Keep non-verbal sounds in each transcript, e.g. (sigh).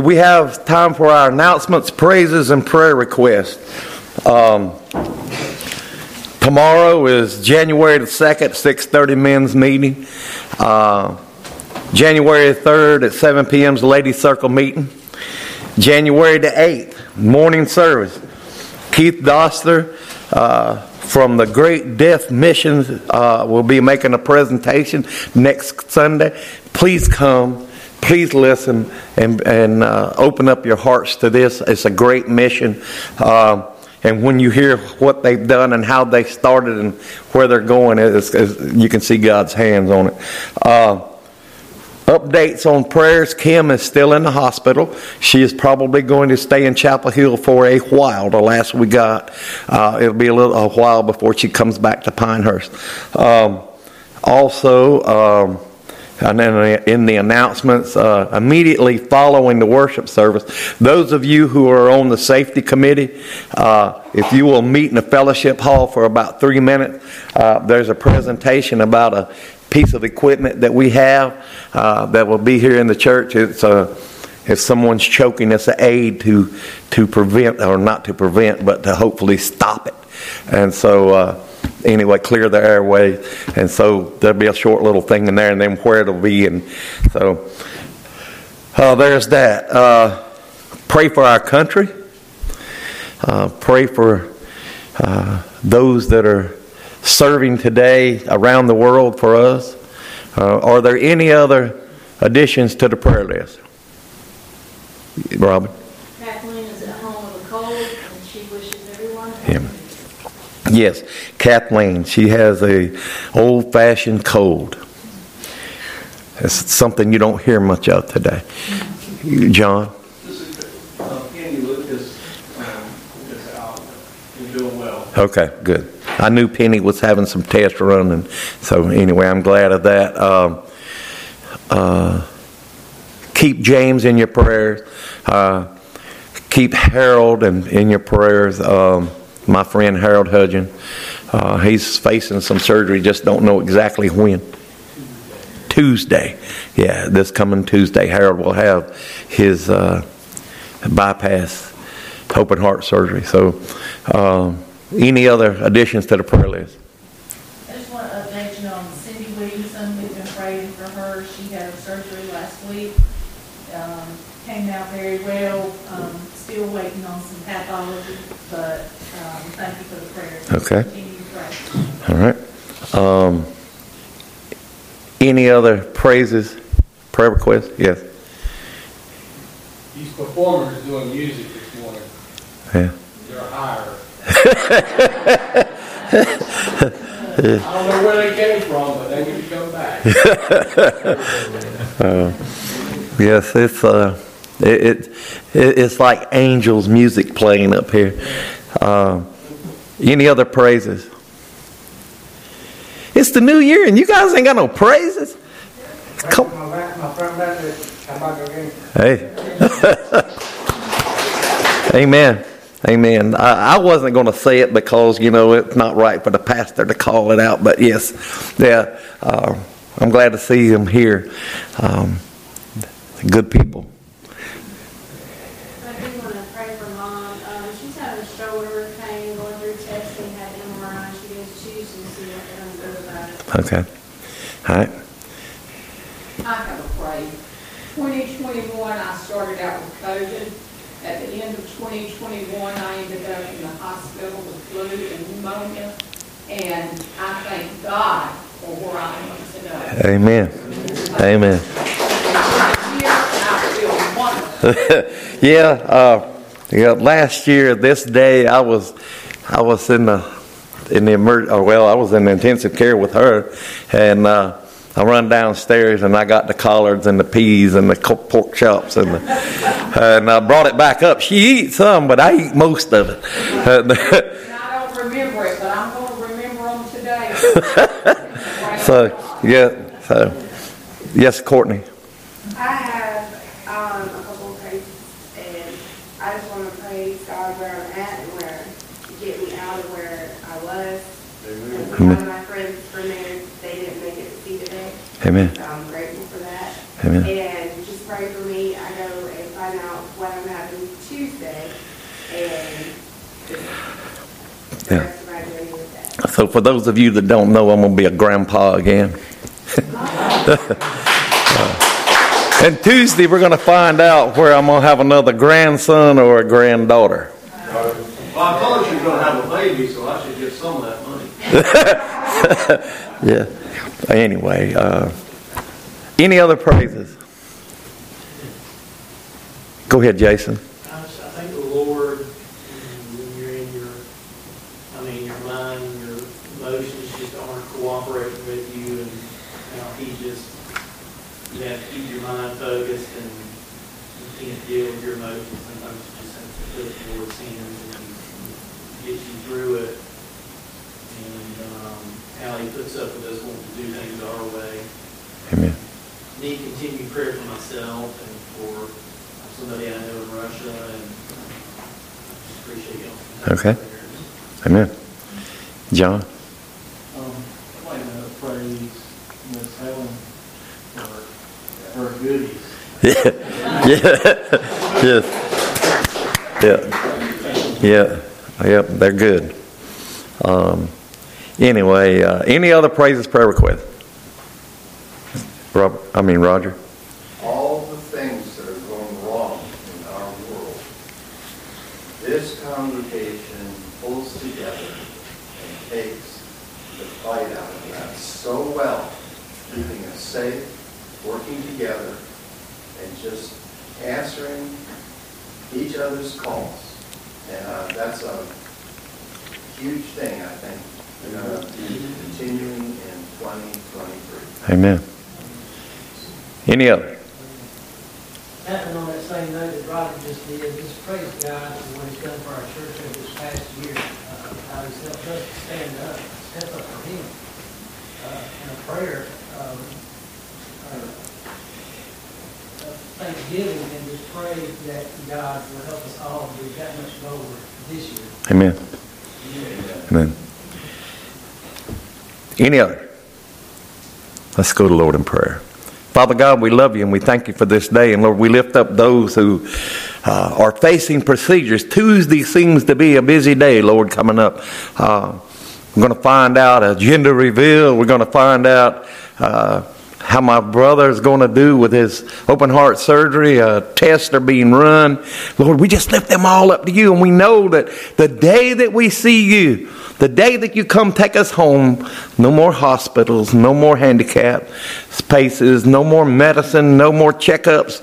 Do we have time for our announcements, praises, and prayer requests? Um, tomorrow is January the 2nd, 6.30 men's meeting. Uh, January 3rd at 7 p.m. is Lady Circle meeting. January the 8th, morning service. Keith Doster uh, from the Great Death Mission uh, will be making a presentation next Sunday. Please come. Please listen and, and uh, open up your hearts to this. It's a great mission. Um, and when you hear what they've done and how they started and where they're going, it's, it's, you can see God's hands on it. Uh, Updates on prayers. Kim is still in the hospital. She is probably going to stay in Chapel Hill for a while. The last we got, uh, it'll be a little a while before she comes back to Pinehurst. Um, also, um, and then in the announcements, uh, immediately following the worship service, those of you who are on the safety committee, uh, if you will meet in the fellowship hall for about three minutes, uh, there's a presentation about a piece of equipment that we have uh, that will be here in the church. It's a if someone's choking, it's an aid to to prevent or not to prevent, but to hopefully stop it. And so. Uh, anyway, clear the airway. And so there'll be a short little thing in there, and then where it'll be. And so uh, there's that. Uh, pray for our country. Uh, pray for uh, those that are serving today around the world for us? Uh, are there any other additions to the prayer list? Robin? Kathleen is at home with a cold, and she wishes everyone Yeah. Yes, Kathleen. She has a old-fashioned cold. It's something you don't hear much of today. John? This is Kenny Lucas, is doing well. Okay, good. I knew Penny was having some tests running, so anyway, I'm glad of that. Um, uh, keep James in your prayers. Uh, keep Harold in, in your prayers. Um, my friend Harold Hudgen. Uh, he's facing some surgery, just don't know exactly when. Tuesday. Yeah, this coming Tuesday, Harold will have his uh, bypass open heart surgery. So, um, any other additions to the prayer list? I just want to update you on Cindy Williamson. We've been praying for her. She had surgery last week. Um, came out very well. Um, still waiting on some pathology, but, um, thank you for the prayers. Okay. Continue to pray. All right. Um, any other praises, prayer requests? Yes. These performers doing music this morning, Yeah. they're hired. (laughs) I don't know where they came from, but they need to come back. (laughs) Yes, it's uh, it, it, it it's like angels music playing up here. Um, any other praises? It's the new year and you guys ain't got no praises. Come, hey. Amen. Amen. I, I wasn't going to say it because you know it's not right for the pastor to call it out, but yes, yeah. Uh, I'm glad to see them here. Um, good people. I do want to pray for mom. Um, she's having shoulder pain, going through testing, had an MRI. She is choosing to see what they're going to do about it. Okay. All right. I have a pray. 2021, I started out with COVID. At the end of 2021, I ended up in the hospital with flu and pneumonia. And I thank God for where I am today. Amen. Amen. This year, I feel wonderful. yeah, uh, yeah. Last year, this day, I was, I was in the, in the emer- or well, I was in intensive care with her, and uh, I run downstairs and I got the collards and the peas and the pork chops and the, and I brought it back up. She eats some, but I eat most of it. And (laughs) I don't remember it, but I'm going to remember them today. (laughs) so yeah, so yes, Courtney. I have um, a couple of praises, and I just want to praise God where I'm at and where get me out of where I was. One of my friends for they didn't make it to see today, Amen. so I'm grateful for that. Amen. And just pray for me. I go a find out what I'm having Tuesday and Yeah. rest of my journey with that. So for those of you that don't know, I'm going to be a grandpa again. (laughs) and Tuesday, we're going to find out where I'm going to have another grandson or a granddaughter. Well, I told you you're gonna have a baby, so I should get some of that money. (laughs) Yeah. Anyway, uh, any other praises? Go ahead, Jason. I just- I thank the Lord, when you're in your, I mean, your mind, your emotions just aren't cooperating with you, and, you know, he just, you have to keep your mind focused, and you can't deal with your emotions, sometimes you just have to put the Lord's hands, and he gets you through it, and, um, how he puts up with us wanting to do things our way Amen. need continued prayer for myself and for somebody I know in Russia, and I just appreciate y'all. Okay. Amen. John? I'd like for. Yeah. Yeah. Yeah. Yeah. They're good. Um, anyway, uh, any other praises, prayer requests? Rob, I mean Roger. all the things that are going wrong in our world, this congregation pulls together and takes the fight out of that so well, keeping us safe, working together, and just answering each other's calls. And uh, that's a huge thing, I think, we're going to be continuing in 2023. Amen. Any other? Happening on that same note that Roger just did, just praise God for what he's done for our church over this past year. Uh, How he's helped us to stand up, step up for him. Uh, In a prayer, um, uh, of thanksgiving and just pray that God will help us all do that much more this year. Amen. Amen. Any other? Let's go to Lord in prayer. Father God, we love you and we thank you for this day. And Lord, we lift up those who uh, are facing procedures. Tuesday seems to be a busy day, Lord, coming up. Uh, we're going to find out a gender reveal. We're going to find out uh, how my brother is going to do with his open heart surgery. Tests are being run. Lord, we just lift them all up to you. And we know that the day that we see you, the day that you come take us home, no more hospitals, no more handicap spaces, no more medicine, no more checkups.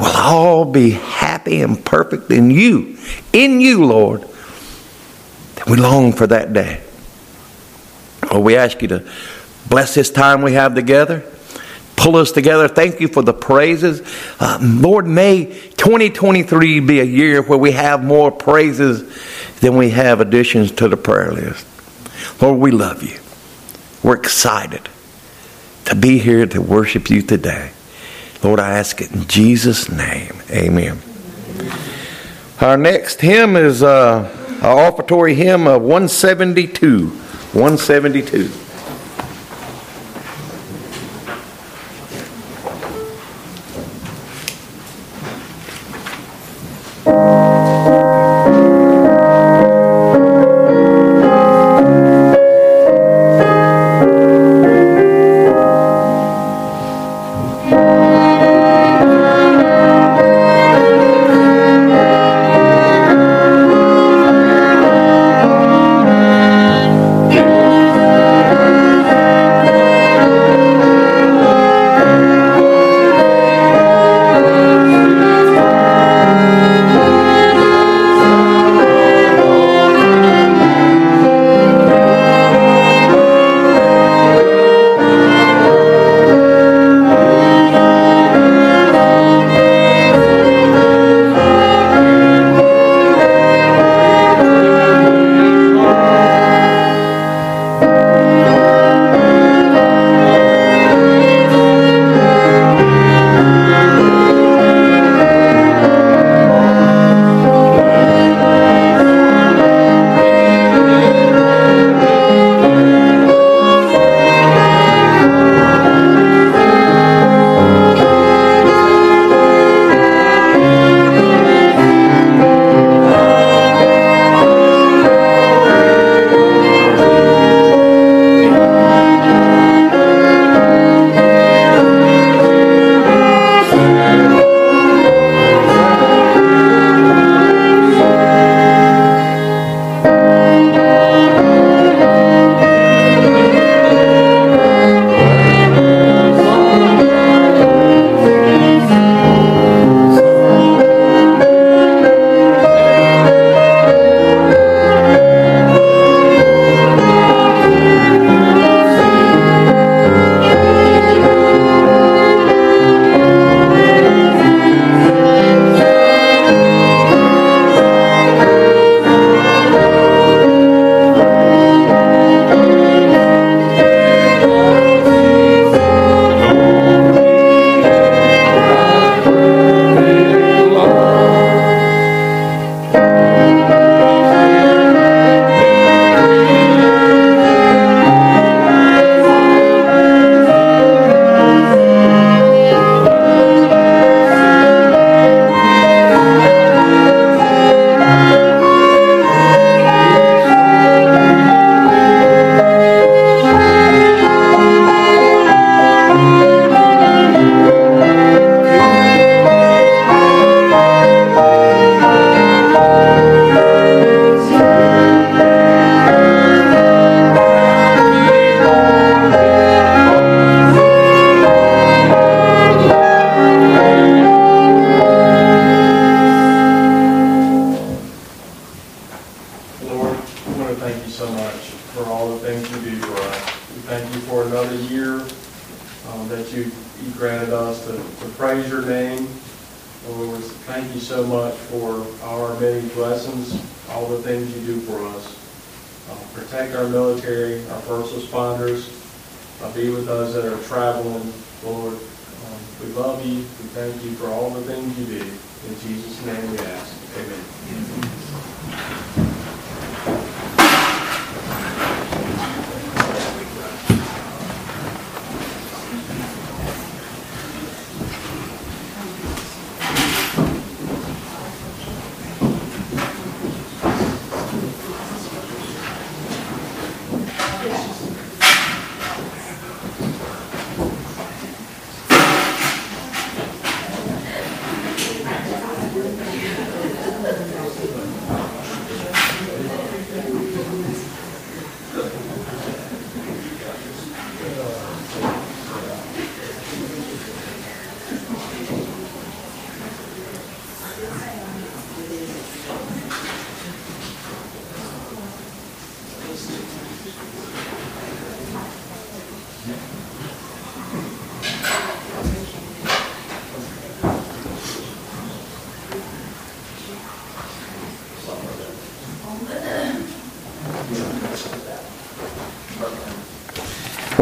We'll all be happy and perfect in you. In you, Lord. We long for that day. Lord, we ask you to bless this time we have together. Pull us together. Thank you for the praises. Um, Lord, may 2023 be a year where we have more praises than we have additions to the prayer list. Lord, we love you. We're excited to be here to worship you today. Lord, I ask it in Jesus' name. Amen. Our next hymn is uh, our offertory hymn of 172. 172.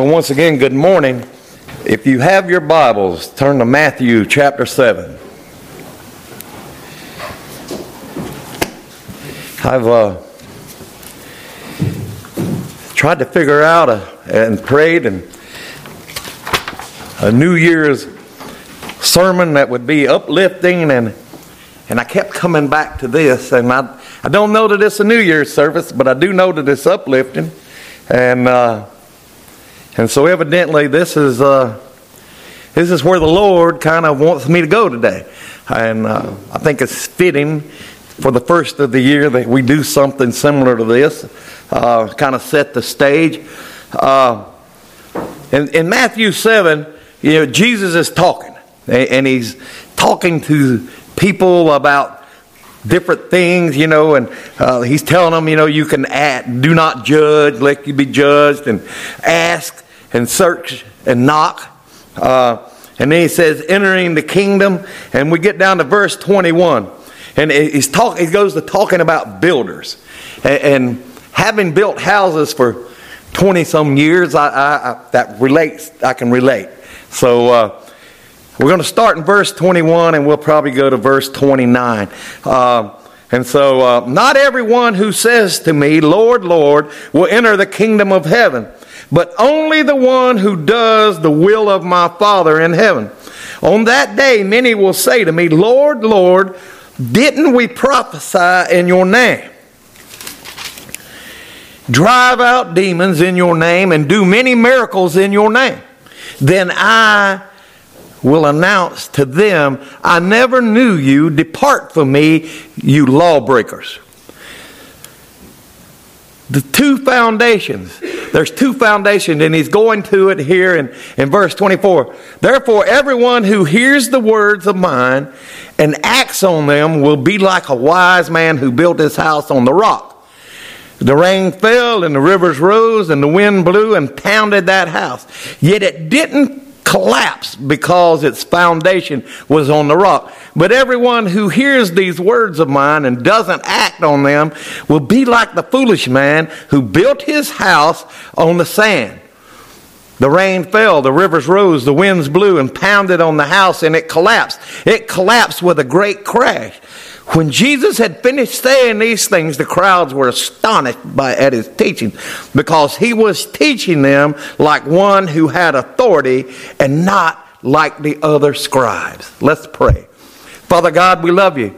Once again, good morning. If you have your Bibles, turn to Matthew chapter 7. I've uh, tried to figure out a, and prayed and a New Year's sermon that would be uplifting and and I kept coming back to this and I I don't know that it's a New Year's service, but I do know that it's uplifting and uh, and so evidently this is uh, this is where the Lord kind of wants me to go today, and uh, I think it's fitting for the first of the year that we do something similar to this, uh, kind of set the stage. Uh, in, in Matthew seven, you know, Jesus is talking, and he's talking to people about different things, you know, and uh, he's telling them, you know, you can act, do not judge, let you be judged, and ask and search and knock. Uh, and then he says, entering the kingdom, and we get down to verse 21. And he's talk, he goes to talking about builders. And, and having built houses for 20 some years, I, I, I, that relates, I can relate. So, uh, we're going to start in verse 21 and we'll probably go to verse 29. Uh, and so, uh, not everyone who says to me, Lord, Lord, will enter the kingdom of heaven, but only the one who does the will of my Father in heaven. On that day, many will say to me, Lord, Lord, didn't we prophesy in your name? Drive out demons in your name and do many miracles in your name. Then I will announce to them, I never knew you. Depart from me, you lawbreakers. The two foundations. There's two foundations, and he's going to it here in, in verse 24. Therefore, everyone who hears the words of mine and acts on them will be like a wise man who built his house on the rock. The rain fell, and the rivers rose, and the wind blew and pounded that house. Yet it didn't collapse because its foundation was on the rock. But everyone who hears these words of mine and doesn't act on them will be like the foolish man who built his house on the sand. The rain fell, the rivers rose, the winds blew and pounded on the house, and it collapsed. It collapsed with a great crash. When Jesus had finished saying these things, the crowds were astonished by, at his teaching because he was teaching them like one who had authority and not like the other scribes. Let's pray. Father God, we love you.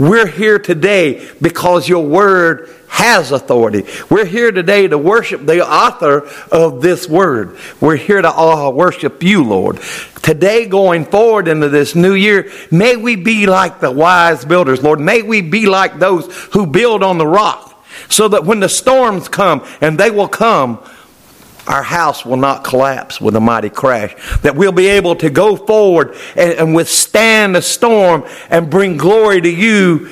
We're here today because your word has authority. We're here today to worship the author of this word. We're here to all worship you, Lord. Today, going forward into this new year, may we be like the wise builders, Lord. May we be like those who build on the rock so that when the storms come, and they will come, our house will not collapse with a mighty crash. That we'll be able to go forward and, and withstand the storm and bring glory to you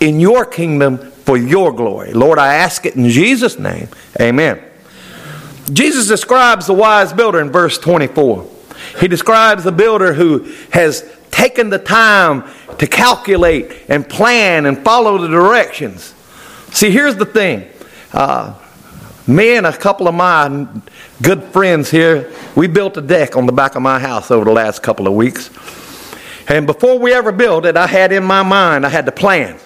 in your kingdom for your glory. Lord, I ask it in Jesus' name. Amen. Jesus describes the wise builder in verse 24. He describes the builder who has taken the time to calculate and plan and follow the directions. See, here's the thing. Uh, me and a couple of my good friends here, we built a deck on the back of my house over the last couple of weeks. And before we ever built it, I had in my mind, I had the plan.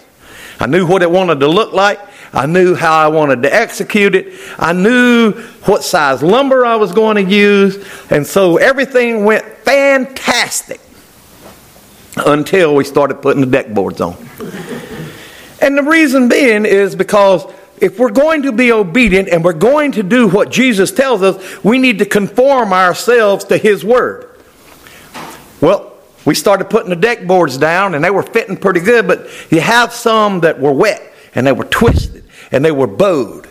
I knew what it wanted to look like. I knew how I wanted to execute it. I knew what size lumber I was going to use. And so everything went fantastic until we started putting the deck boards on. and the reason being is because if we're going to be obedient and we're going to do what Jesus tells us, we need to conform ourselves to His Word. Well, we started putting the deck boards down and they were fitting pretty good, but you have some that were wet and they were twisted and they were bowed.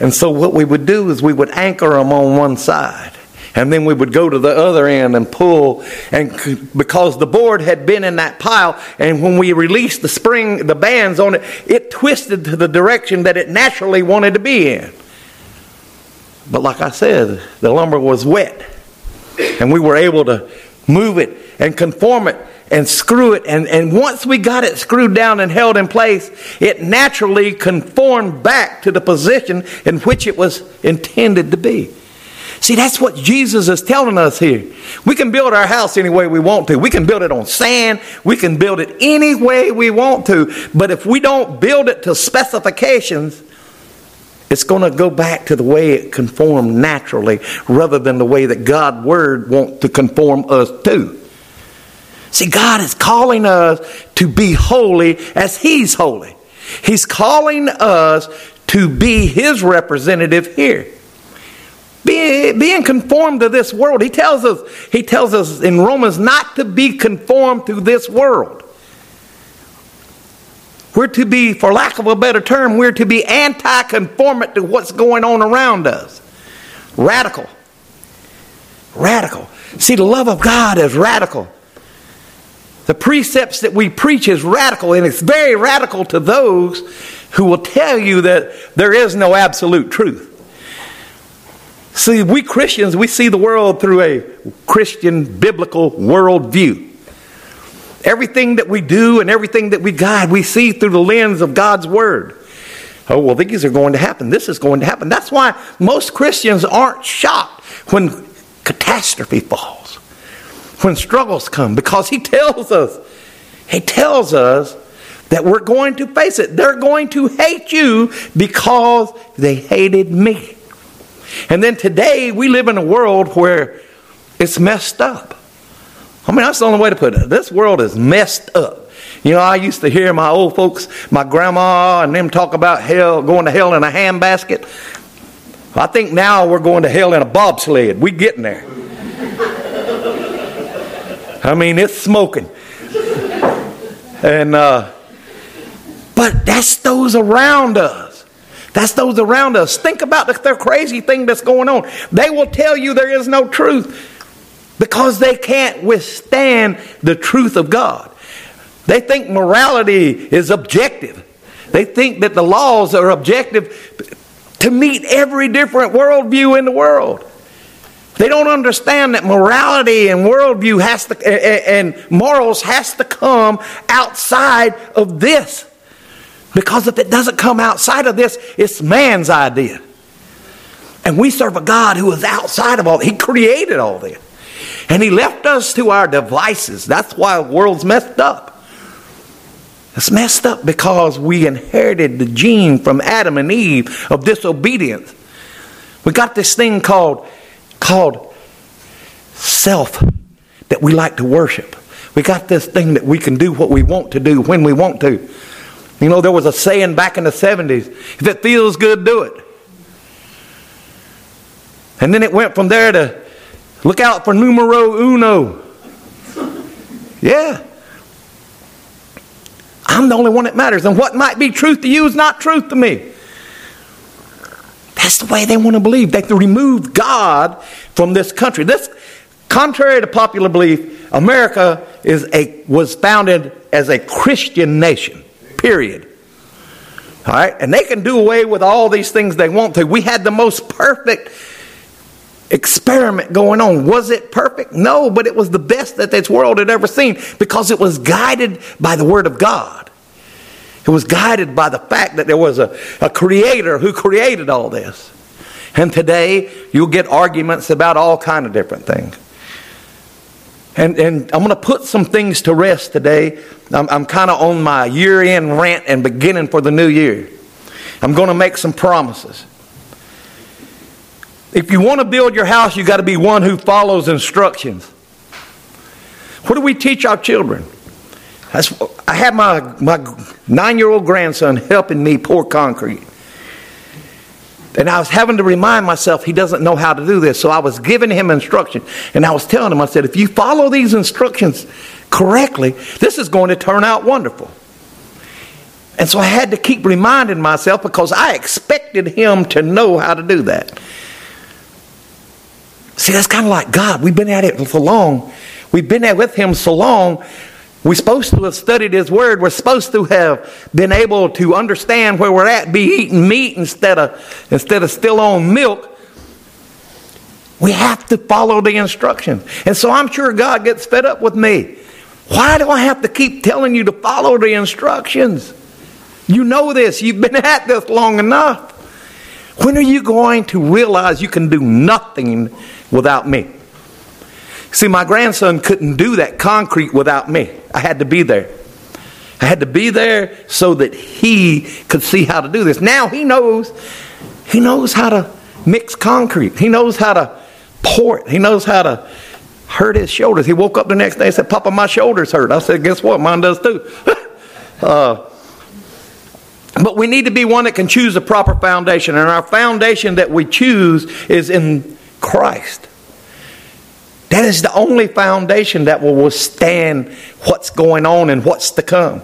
And so what we would do is we would anchor them on one side. And then we would go to the other end and pull, and because the board had been in that pile, and when we released the spring, the bands on it, it twisted to the direction that it naturally wanted to be in. But like I said, the lumber was wet, and we were able to move it and conform it and screw it. And, and once we got it screwed down and held in place, it naturally conformed back to the position in which it was intended to be. See, that's what Jesus is telling us here. We can build our house any way we want to. We can build it on sand. We can build it any way we want to. But if we don't build it to specifications, it's going to go back to the way it conformed naturally rather than the way that God's Word wants to conform us to. See, God is calling us to be holy as He's holy. He's calling us to be His representative here. Be, being conformed to this world. He tells us, he tells us in Romans not to be conformed to this world. We're to be, for lack of a better term, we're to be anti conformant to what's going on around us. Radical. Radical. See, the love of God is radical. The precepts that we preach is radical, and it's very radical to those who will tell you that there is no absolute truth. See, we Christians, we see the world through a Christian biblical worldview. Everything that we do and everything that we guide, we see through the lens of God's Word. Oh, well, these are going to happen. This is going to happen. That's why most Christians aren't shocked when catastrophe falls, when struggles come, because He tells us, He tells us that we're going to face it. They're going to hate you because they hated me. And then today, we live in a world where it's messed up. I mean, that's the only way to put it. This world is messed up. You know, I used to hear my old folks, my grandma, and them talk about hell, going to hell in a handbasket. I think now we're going to hell in a bobsled. We getting there. (laughs) I mean, it's smoking. And, uh, but that's those around us. That's those around us. Think about the, the crazy thing that's going on. They will tell you there is no truth because they can't withstand the truth of God. They think morality is objective. They think that the laws are objective to meet every different worldview in the world. They don't understand that morality and worldview has to, and morals has to come outside of this. Because if it doesn't come outside of this, it's man's idea. And we serve a God who is outside of all. He created all this. And he left us to our devices. That's why the world's messed up. It's messed up because we inherited the gene from Adam and Eve of disobedience. We got this thing called, called self that we like to worship. We got this thing that we can do what we want to do when we want to. You know, there was a saying back in the 70s if it feels good, do it. And then it went from there to look out for numero uno. Yeah. I'm the only one that matters. And what might be truth to you is not truth to me. That's the way they want to believe. They remove God from this country. This, contrary to popular belief, America is a, was founded as a Christian nation. Period. All right? And they can do away with all these things they want to. We had the most perfect experiment going on. Was it perfect? No, but it was the best that this world had ever seen because it was guided by the Word of God. It was guided by the fact that there was a, a creator who created all this. And today, you'll get arguments about all kind of different things. And, and I'm going to put some things to rest today. I'm, I'm kind of on my year end rant and beginning for the new year. I'm going to make some promises. If you want to build your house, you got to be one who follows instructions. What do we teach our children? I had my, my nine year old grandson helping me pour concrete. And I was having to remind myself he doesn't know how to do this. So I was giving him instruction. And I was telling him, I said, if you follow these instructions correctly, this is going to turn out wonderful. And so I had to keep reminding myself because I expected him to know how to do that. See, that's kind of like God. We've been at it for long. We've been there with Him so long. We're supposed to have studied His Word. We're supposed to have been able to understand where we're at, be eating meat instead of, instead of still on milk. We have to follow the instructions. And so I'm sure God gets fed up with me. Why do I have to keep telling you to follow the instructions? You know this. You've been (laughs) at this long enough. When are you going to realize you can do nothing without me? See, my grandson couldn't do that concrete without me. I had to be there. I had to be there so that he could see how to do this. Now he knows, he knows how to mix concrete. He knows how to pour it. He knows how to hurt his shoulders. He woke up the next day and said, Papa, my shoulders hurt. I said, Guess what? Mine does too. (laughs) uh, but we need to be one that can choose a proper foundation. And our foundation that we choose is in Christ. That is the only foundation that will withstand what's going on and what's to come.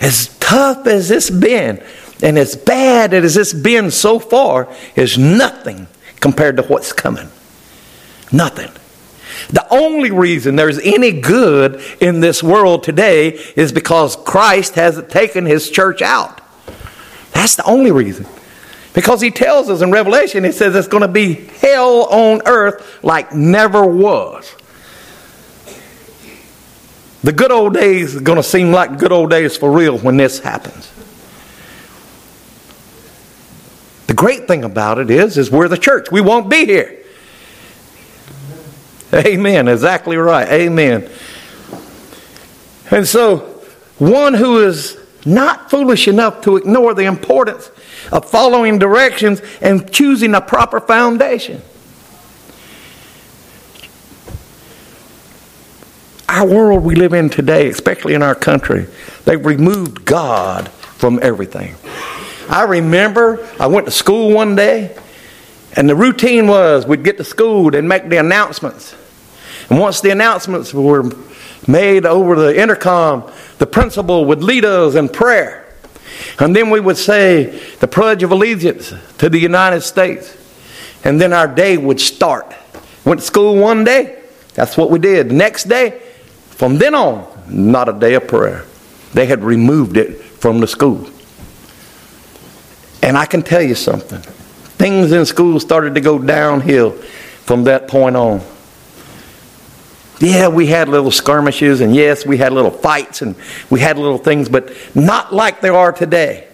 As tough as it's been, and as bad as it's been so far, is nothing compared to what's coming. Nothing. The only reason there's any good in this world today is because Christ hasn't taken his church out. That's the only reason. Because he tells us in Revelation, he says it's going to be hell on earth like never was. The good old days are going to seem like good old days for real when this happens. The great thing about it is, is we're the church. We won't be here. Amen. Exactly right. Amen. And so, one who is not foolish enough to ignore the importance of following directions and choosing a proper foundation. Our world we live in today, especially in our country, they've removed God from everything. I remember I went to school one day, and the routine was we'd get to school and make the announcements. And once the announcements were made over the intercom, the principal would lead us in prayer. And then we would say the Pledge of Allegiance to the United States. And then our day would start. Went to school one day, that's what we did. The next day, from then on, not a day of prayer. They had removed it from the school. And I can tell you something. Things in school started to go downhill from that point on. Yeah, we had little skirmishes, and yes, we had little fights, and we had little things, but not like there are today.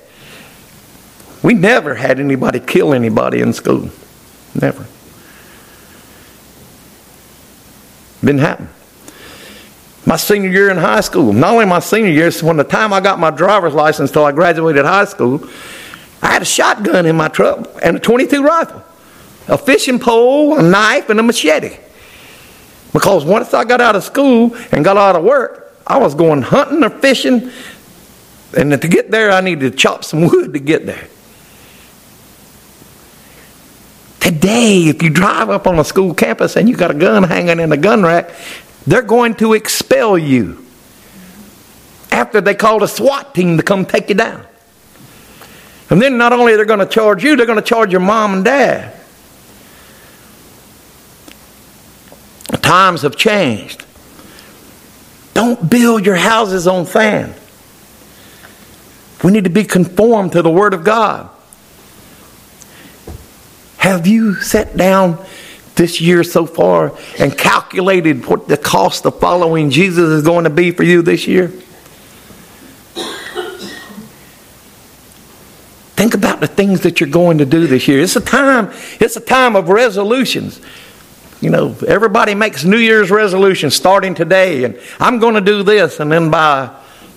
We never had anybody kill anybody in school. Never. Didn't happen. My senior year in high school, not only my senior year, from the time I got my driver's license till I graduated high school, I had a shotgun in my truck and a 22 rifle, a fishing pole, a knife, and a machete. Because once I got out of school and got out of work, I was going hunting or fishing. And to get there, I needed to chop some wood to get there. Today, if you drive up on a school campus and you got a gun hanging in a gun rack, they're going to expel you after they called a SWAT team to come take you down. And then not only are they going to charge you, they're going to charge your mom and dad. Times have changed. Don't build your houses on sand. We need to be conformed to the Word of God. Have you sat down this year so far and calculated what the cost of following Jesus is going to be for you this year? Think about the things that you're going to do this year. It's a time, it's a time of resolutions. You know, everybody makes New Year's resolutions starting today, and I'm going to do this, and then by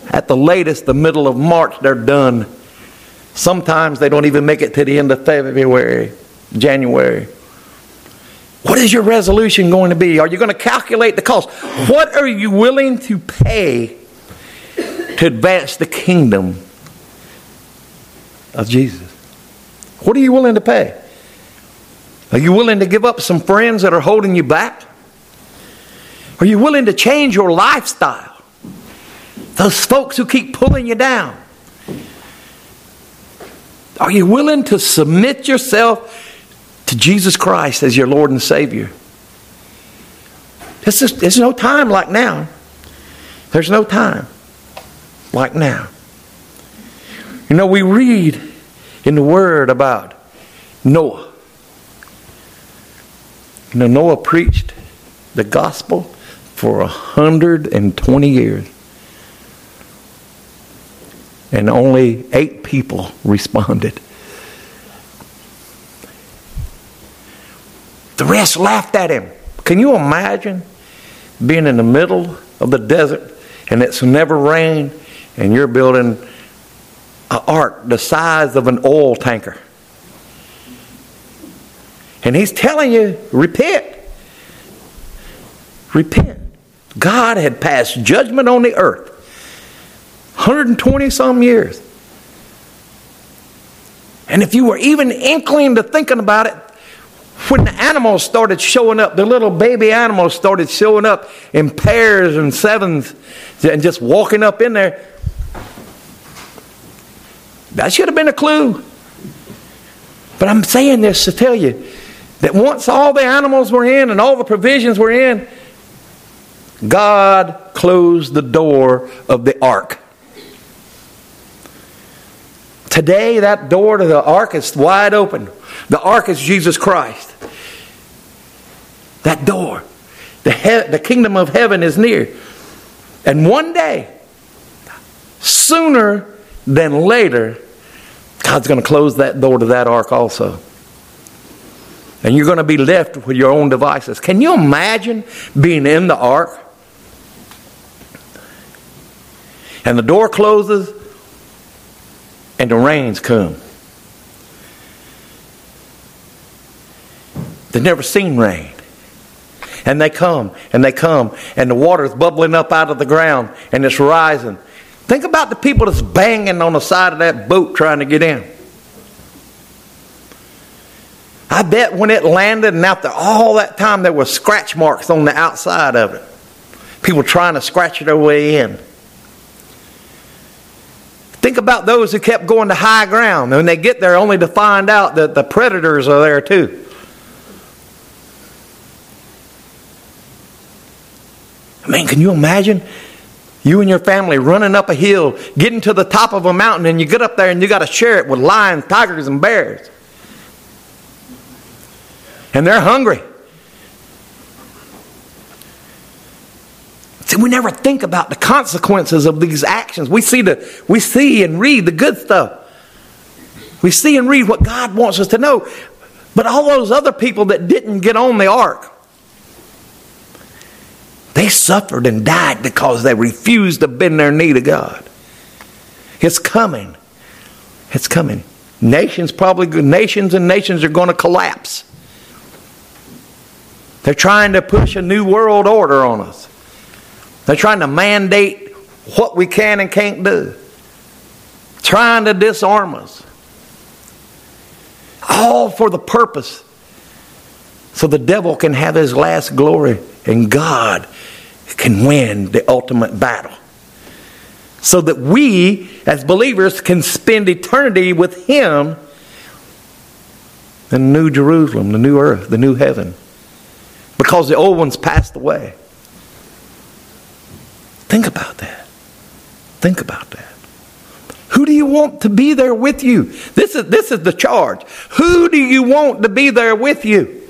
at the latest, the middle of March, they're done. Sometimes they don't even make it to the end of February, January. What is your resolution going to be? Are you going to calculate the cost? What are you willing to pay to advance the kingdom of Jesus? What are you willing to pay? Are you willing to give up some friends that are holding you back? Are you willing to change your lifestyle? Those folks who keep pulling you down. Are you willing to submit yourself to Jesus Christ as your Lord and Savior? This is, there's no time like now. There's no time like now. You know, we read in the Word about Noah. Noah preached the gospel for 120 years and only eight people (laughs) responded. The rest laughed at him. Can you imagine being in the middle of the desert and it's never rained and you're building an ark the size of an oil tanker? And he's telling you, repent. Repent. God had passed judgment on the earth 120 some years. And if you were even inkling to thinking about it, when the animals started showing up, the little baby animals started showing up in pairs and sevens and just walking up in there, that should have been a clue. But I'm saying this to tell you that once all the animals were in and all the provisions were in, God closed the door of the ark. Today, that door to the ark is wide open. The ark is Jesus Christ. That door. The, he- the kingdom of heaven is near. And one day, sooner than later, God's going to close that door to that ark also. And you're going to be left with your own devices. Can you imagine being in the ark? And the door closes and the rains come. They've never seen rain. And they come and they come, and the water's bubbling up out of the ground and it's rising. Think about the people that's banging on the side of that boat trying to get in. I bet when it landed and after all that time there were scratch marks on the outside of it. People trying to scratch their way in. Think about those who kept going to high ground. When they get there, only to find out that the predators are there too. I mean, can you imagine you and your family running up a hill, getting to the top of a mountain, and you get up there and you got to share it with lions, tigers, and bears? And they're hungry. See, we never think about the consequences of these actions. We see the we see and read the good stuff. We see and read what God wants us to know. But all those other people that didn't get on the ark, they suffered and died because they refused to bend their knee to God. It's coming. It's coming. Nations probably nations and nations are going to collapse. They're trying to push a new world order on us. They're trying to mandate what we can and can't do, trying to disarm us. All for the purpose so the devil can have his last glory and God can win the ultimate battle. So that we, as believers, can spend eternity with Him in New Jerusalem, the new earth, the new heaven. Because the old ones passed away. Think about that. Think about that. Who do you want to be there with you? This is, this is the charge. Who do you want to be there with you?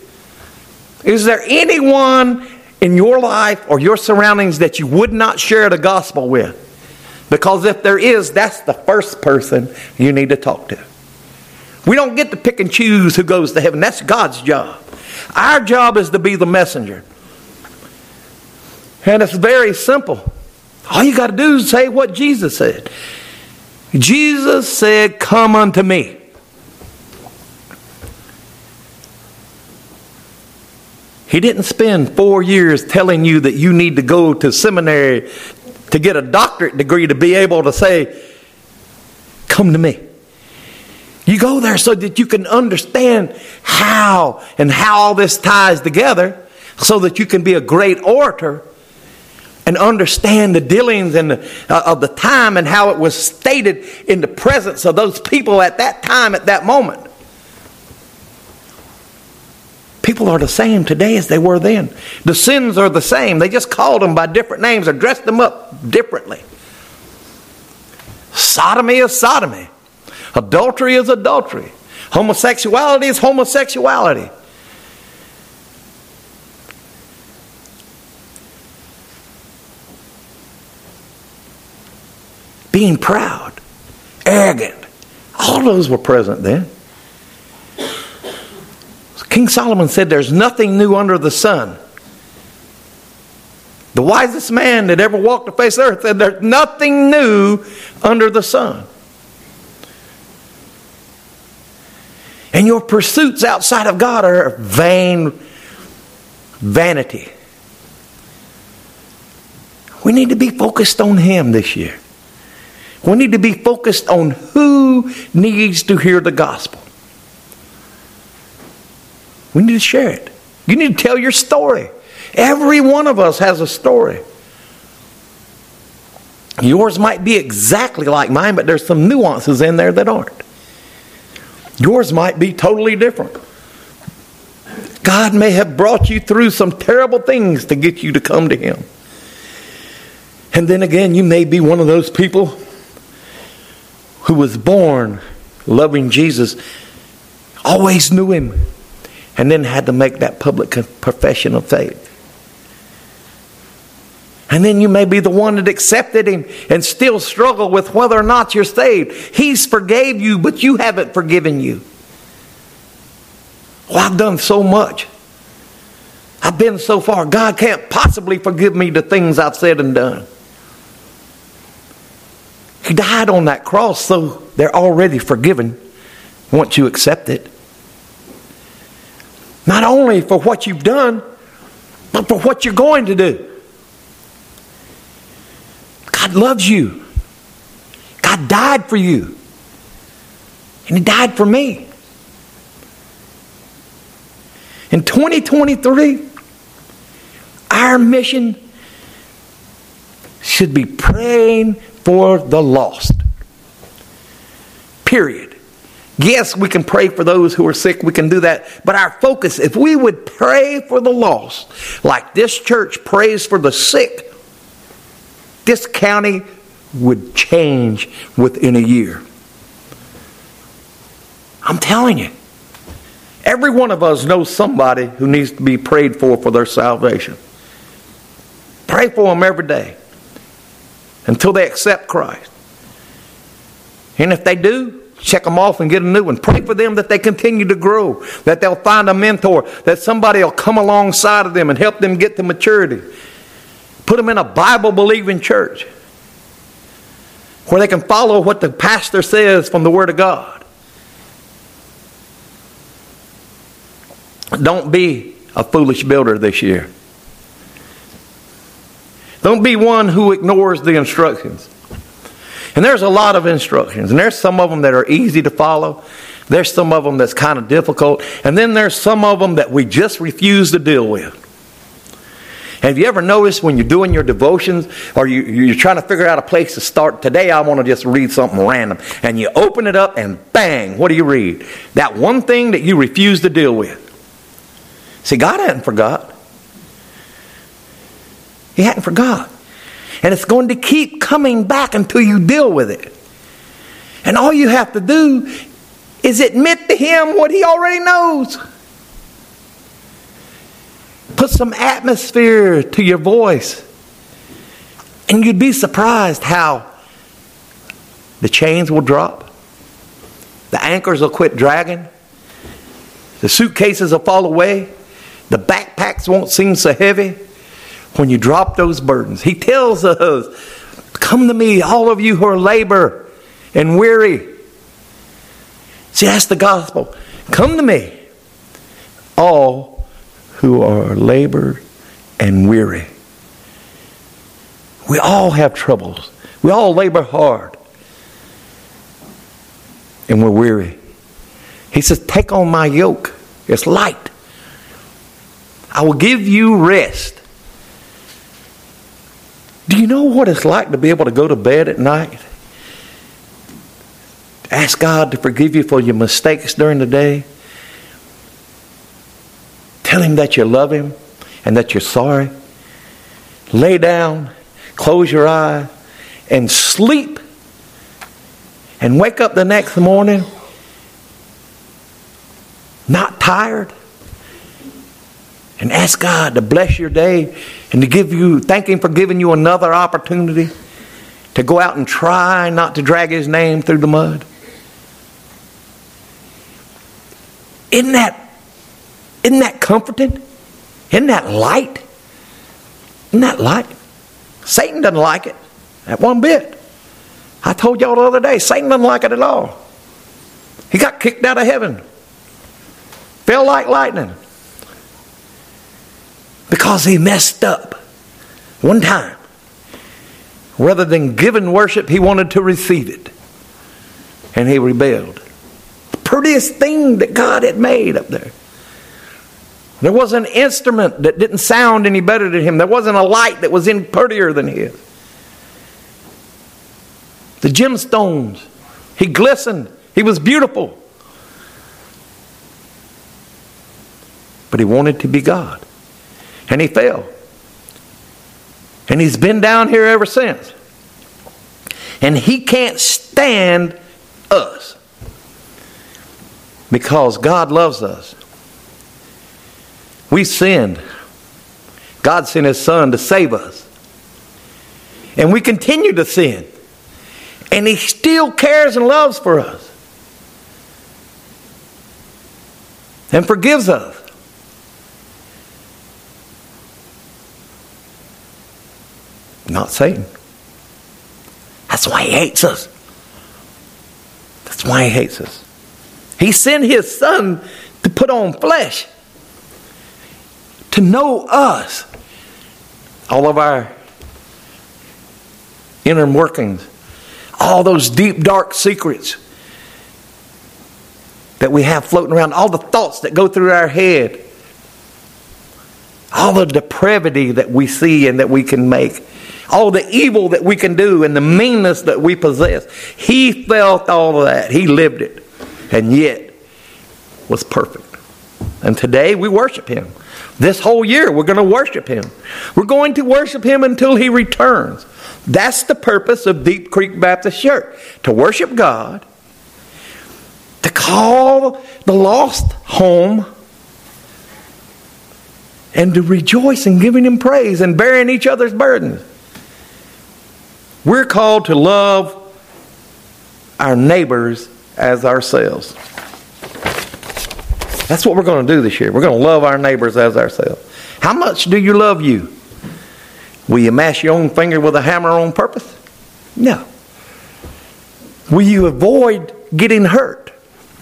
Is there anyone in your life or your surroundings that you would not share the gospel with? Because if there is, that's the first person you need to talk to. We don't get to pick and choose who goes to heaven. That's God's job. Our job is to be the messenger. And it's very simple. All you got to do is say what Jesus said. Jesus said, Come unto me. He didn't spend four years telling you that you need to go to seminary to get a doctorate degree to be able to say, Come to me. You go there so that you can understand how and how all this ties together so that you can be a great orator and understand the dealings and the, uh, of the time and how it was stated in the presence of those people at that time, at that moment. People are the same today as they were then. The sins are the same. They just called them by different names or dressed them up differently. Sodomy is sodomy. Adultery is adultery. Homosexuality is homosexuality. Being proud, arrogant, all those were present then. King Solomon said, There's nothing new under the sun. The wisest man that ever walked the face of the earth said, There's nothing new under the sun. And your pursuits outside of God are vain vanity. We need to be focused on Him this year. We need to be focused on who needs to hear the gospel. We need to share it. You need to tell your story. Every one of us has a story. Yours might be exactly like mine, but there's some nuances in there that aren't. Yours might be totally different. God may have brought you through some terrible things to get you to come to Him. And then again, you may be one of those people who was born loving Jesus, always knew Him, and then had to make that public profession of faith. And then you may be the one that accepted him and still struggle with whether or not you're saved. He's forgave you, but you haven't forgiven you. Well, I've done so much. I've been so far. God can't possibly forgive me the things I've said and done. He died on that cross, so they're already forgiven once you accept it. Not only for what you've done, but for what you're going to do. God loves you. God died for you. And He died for me. In 2023, our mission should be praying for the lost. Period. Yes, we can pray for those who are sick, we can do that. But our focus, if we would pray for the lost, like this church prays for the sick, this county would change within a year. I'm telling you. Every one of us knows somebody who needs to be prayed for for their salvation. Pray for them every day until they accept Christ. And if they do, check them off and get a new one. Pray for them that they continue to grow, that they'll find a mentor, that somebody will come alongside of them and help them get to maturity. Put them in a Bible believing church where they can follow what the pastor says from the Word of God. Don't be a foolish builder this year. Don't be one who ignores the instructions. And there's a lot of instructions, and there's some of them that are easy to follow. There's some of them that's kind of difficult, and then there's some of them that we just refuse to deal with. Have you ever noticed when you're doing your devotions or you, you're trying to figure out a place to start? Today, I want to just read something random. And you open it up and bang, what do you read? That one thing that you refuse to deal with. See, God hadn't forgot. He hadn't forgot. And it's going to keep coming back until you deal with it. And all you have to do is admit to him what he already knows. Put some atmosphere to your voice. And you'd be surprised how the chains will drop, the anchors will quit dragging, the suitcases will fall away, the backpacks won't seem so heavy when you drop those burdens. He tells us, Come to me, all of you who are labor and weary. See, that's the gospel. Come to me, all who are labored and weary. We all have troubles. We all labor hard. And we're weary. He says, Take on my yoke. It's light. I will give you rest. Do you know what it's like to be able to go to bed at night? Ask God to forgive you for your mistakes during the day. Tell Him that you love Him and that you're sorry. Lay down, close your eye, and sleep. And wake up the next morning not tired. And ask God to bless your day and to give you, thank Him for giving you another opportunity to go out and try not to drag His name through the mud. Isn't that, isn't that comforting? Isn't that light? Isn't that light? Satan doesn't like it. That one bit. I told y'all the other day, Satan doesn't like it at all. He got kicked out of heaven. Fell like lightning. Because he messed up one time. Rather than giving worship, he wanted to receive it. And he rebelled. The prettiest thing that God had made up there. There wasn't an instrument that didn't sound any better than him. There wasn't a light that was any prettier than his. The gemstones, he glistened. He was beautiful. But he wanted to be God. And he fell. And he's been down here ever since. And he can't stand us because God loves us. We sinned. God sent his son to save us. And we continue to sin. And he still cares and loves for us. And forgives us. Not Satan. That's why he hates us. That's why he hates us. He sent his son to put on flesh, to know us, all of our inner workings, all those deep, dark secrets that we have floating around, all the thoughts that go through our head, all the depravity that we see and that we can make all the evil that we can do and the meanness that we possess. He felt all of that. He lived it. And yet was perfect. And today we worship him. This whole year we're going to worship him. We're going to worship him until he returns. That's the purpose of Deep Creek Baptist Church to worship God, to call the lost home, and to rejoice in giving him praise and bearing each other's burdens. We're called to love our neighbors as ourselves. That's what we're going to do this year. We're going to love our neighbors as ourselves. How much do you love you? Will you mash your own finger with a hammer on purpose? No. Will you avoid getting hurt?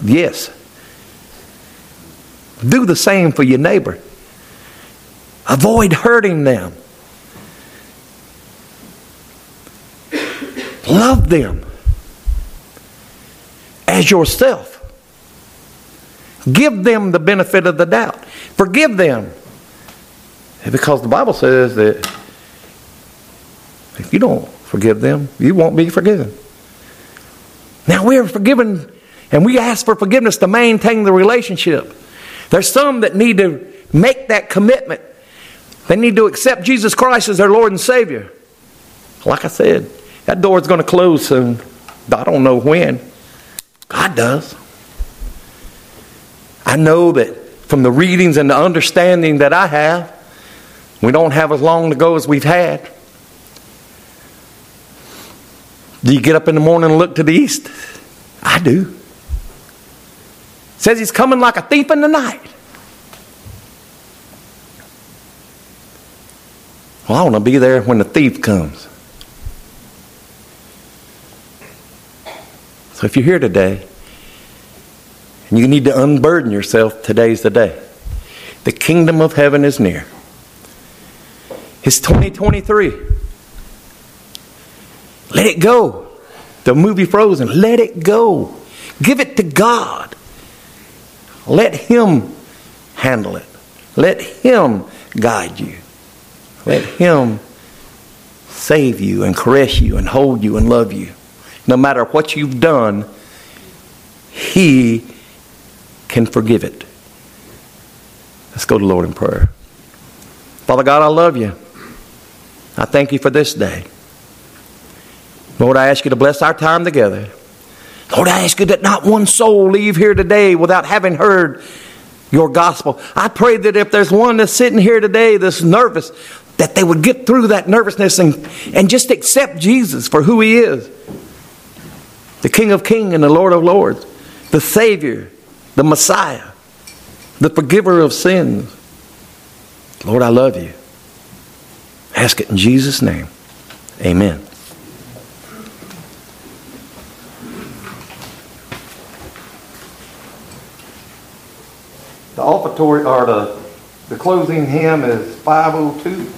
Yes. Do the same for your neighbor. Avoid hurting them. Love them as yourself. Give them the benefit of the doubt. Forgive them. Because the Bible says that if you don't forgive them, you won't be forgiven. Now we are forgiven and we ask for forgiveness to maintain the relationship. There's some that need to make that commitment. They need to accept Jesus Christ as their Lord and Savior. Like I said, that door is going to close soon. I don't know when. God does. I know that from the readings and the understanding that I have, we don't have as long to go as we've had. Do you get up in the morning and look to the east? I do. says he's coming like a thief in the night. Well, I want to be there when the thief comes. So if you're here today you need to unburden yourself, today's the day. The kingdom of heaven is near. It's 2023. Let it go. The movie Frozen, let it go. Give it to God. Let Him handle it. Let Him guide you. Let Him save you and caress you and hold you and love you. No matter what you've done, He can forgive it. Let's go to Lord in prayer. Father God, I love you. I thank you for this day. Lord, I ask you to bless our time together. Lord, I ask you that not one soul leave here today without having heard your gospel. I pray that if there's one that's sitting here today that's nervous, that they would get through that nervousness and, and just accept Jesus for who he is the King of Kings and the Lord of Lords, the Savior, the Messiah, the forgiver of sins. Lord, I love you. Ask it in Jesus' name. Amen. The offertory or the, the closing hymn is 502.